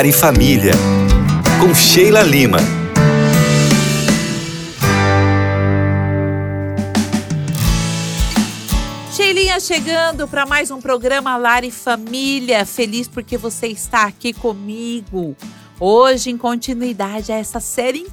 Lar e Família, com Sheila Lima. Sheilinha chegando para mais um programa Lar e Família. Feliz porque você está aqui comigo. Hoje, em continuidade a essa série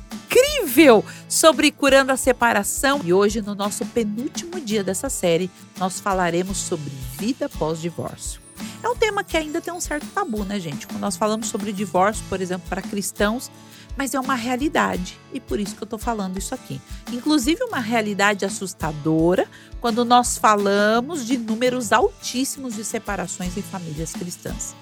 incrível sobre curando a separação. E hoje, no nosso penúltimo dia dessa série, nós falaremos sobre vida pós-divórcio. É um tema que ainda tem um certo tabu, né, gente? Quando nós falamos sobre divórcio, por exemplo, para cristãos, mas é uma realidade e por isso que eu estou falando isso aqui. Inclusive, uma realidade assustadora quando nós falamos de números altíssimos de separações em famílias cristãs.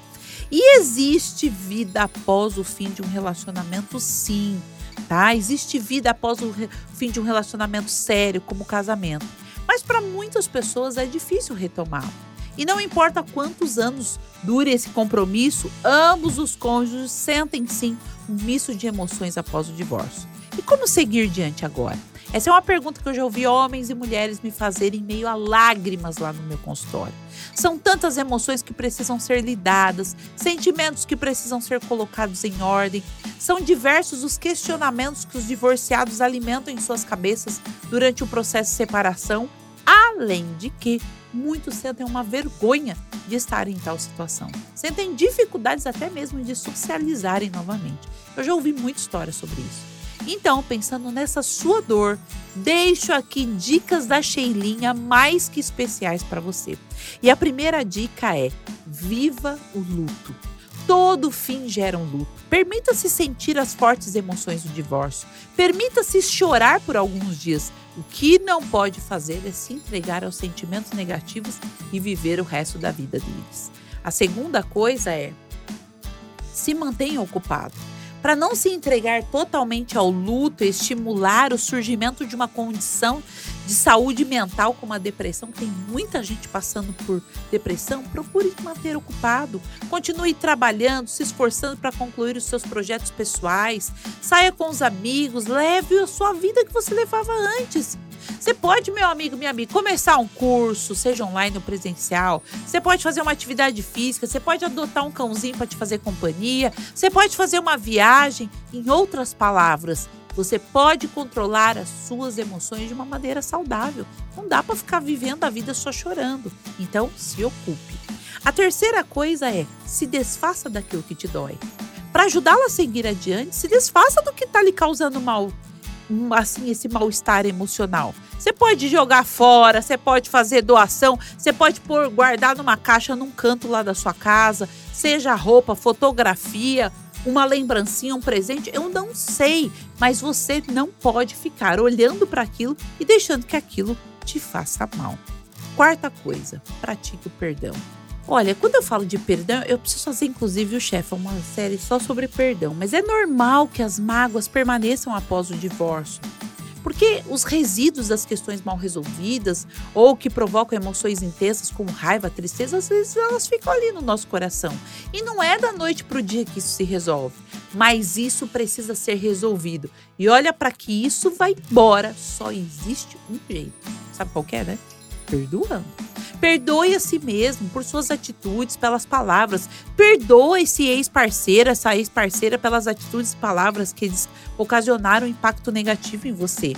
E existe vida após o fim de um relacionamento, sim, tá? Existe vida após o fim de um relacionamento sério, como o casamento. Mas para muitas pessoas é difícil retomar. E não importa quantos anos dure esse compromisso, ambos os cônjuges sentem sim um misto de emoções após o divórcio. E como seguir diante agora? Essa é uma pergunta que eu já ouvi homens e mulheres me fazerem meio a lágrimas lá no meu consultório. São tantas emoções que precisam ser lidadas, sentimentos que precisam ser colocados em ordem. São diversos os questionamentos que os divorciados alimentam em suas cabeças durante o processo de separação, além de que muitos sentem uma vergonha de estarem em tal situação. Sentem dificuldades até mesmo de socializarem novamente. Eu já ouvi muita história sobre isso. Então, pensando nessa sua dor, deixo aqui dicas da Sheilinha mais que especiais para você. E a primeira dica é: viva o luto. Todo fim gera um luto. Permita-se sentir as fortes emoções do divórcio. Permita-se chorar por alguns dias. O que não pode fazer é se entregar aos sentimentos negativos e viver o resto da vida deles. A segunda coisa é se mantenha ocupado para não se entregar totalmente ao luto e estimular o surgimento de uma condição de saúde mental como a depressão, tem muita gente passando por depressão, procure se manter ocupado, continue trabalhando, se esforçando para concluir os seus projetos pessoais, saia com os amigos, leve a sua vida que você levava antes. Você pode, meu amigo, minha amiga, começar um curso, seja online ou presencial. Você pode fazer uma atividade física, você pode adotar um cãozinho para te fazer companhia, você pode fazer uma viagem. Em outras palavras, você pode controlar as suas emoções de uma maneira saudável. Não dá para ficar vivendo a vida só chorando. Então, se ocupe. A terceira coisa é se desfaça daquilo que te dói. Para ajudá-la a seguir adiante, se desfaça do que está lhe causando mal assim esse mal-estar emocional. Você pode jogar fora, você pode fazer doação, você pode pôr guardar numa caixa num canto lá da sua casa, seja roupa, fotografia, uma lembrancinha, um presente, eu não sei, mas você não pode ficar olhando para aquilo e deixando que aquilo te faça mal. Quarta coisa, pratique o perdão. Olha, quando eu falo de perdão, eu preciso fazer, inclusive, o chefe, uma série só sobre perdão. Mas é normal que as mágoas permaneçam após o divórcio. Porque os resíduos das questões mal resolvidas ou que provocam emoções intensas como raiva, tristeza, às vezes elas ficam ali no nosso coração. E não é da noite para o dia que isso se resolve. Mas isso precisa ser resolvido. E olha, para que isso vá embora, só existe um jeito. Sabe qual é, né? Perdoando. Perdoe a si mesmo por suas atitudes, pelas palavras. Perdoa esse ex-parceiro, essa ex-parceira pelas atitudes e palavras que eles ocasionaram impacto negativo em você.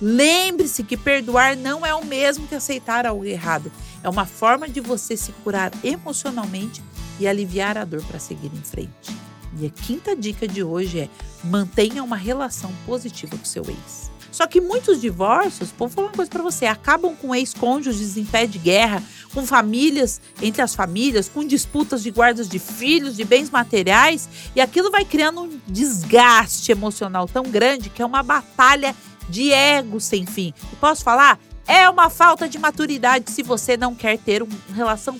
Lembre-se que perdoar não é o mesmo que aceitar algo errado. É uma forma de você se curar emocionalmente e aliviar a dor para seguir em frente. E a quinta dica de hoje é: mantenha uma relação positiva com seu ex. Só que muitos divórcios, vou falar uma coisa para você, acabam com ex-cônjuges em pé de guerra, com famílias entre as famílias, com disputas de guardas de filhos, de bens materiais, e aquilo vai criando um desgaste emocional tão grande que é uma batalha de ego sem fim. E posso falar? É uma falta de maturidade se você não quer ter uma relação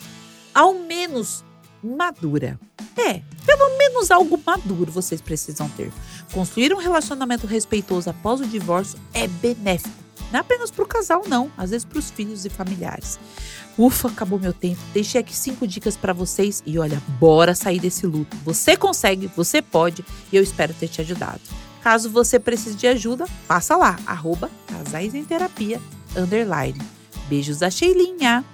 ao menos madura. É, pelo menos algo maduro vocês precisam ter. Construir um relacionamento respeitoso após o divórcio é benéfico. Não é apenas para o casal, não. Às vezes para os filhos e familiares. Ufa, acabou meu tempo. Deixei aqui cinco dicas para vocês e olha, bora sair desse luto. Você consegue, você pode e eu espero ter te ajudado. Caso você precise de ajuda, passa lá, arroba Casais em Terapia, underline. Beijos da Sheilinha!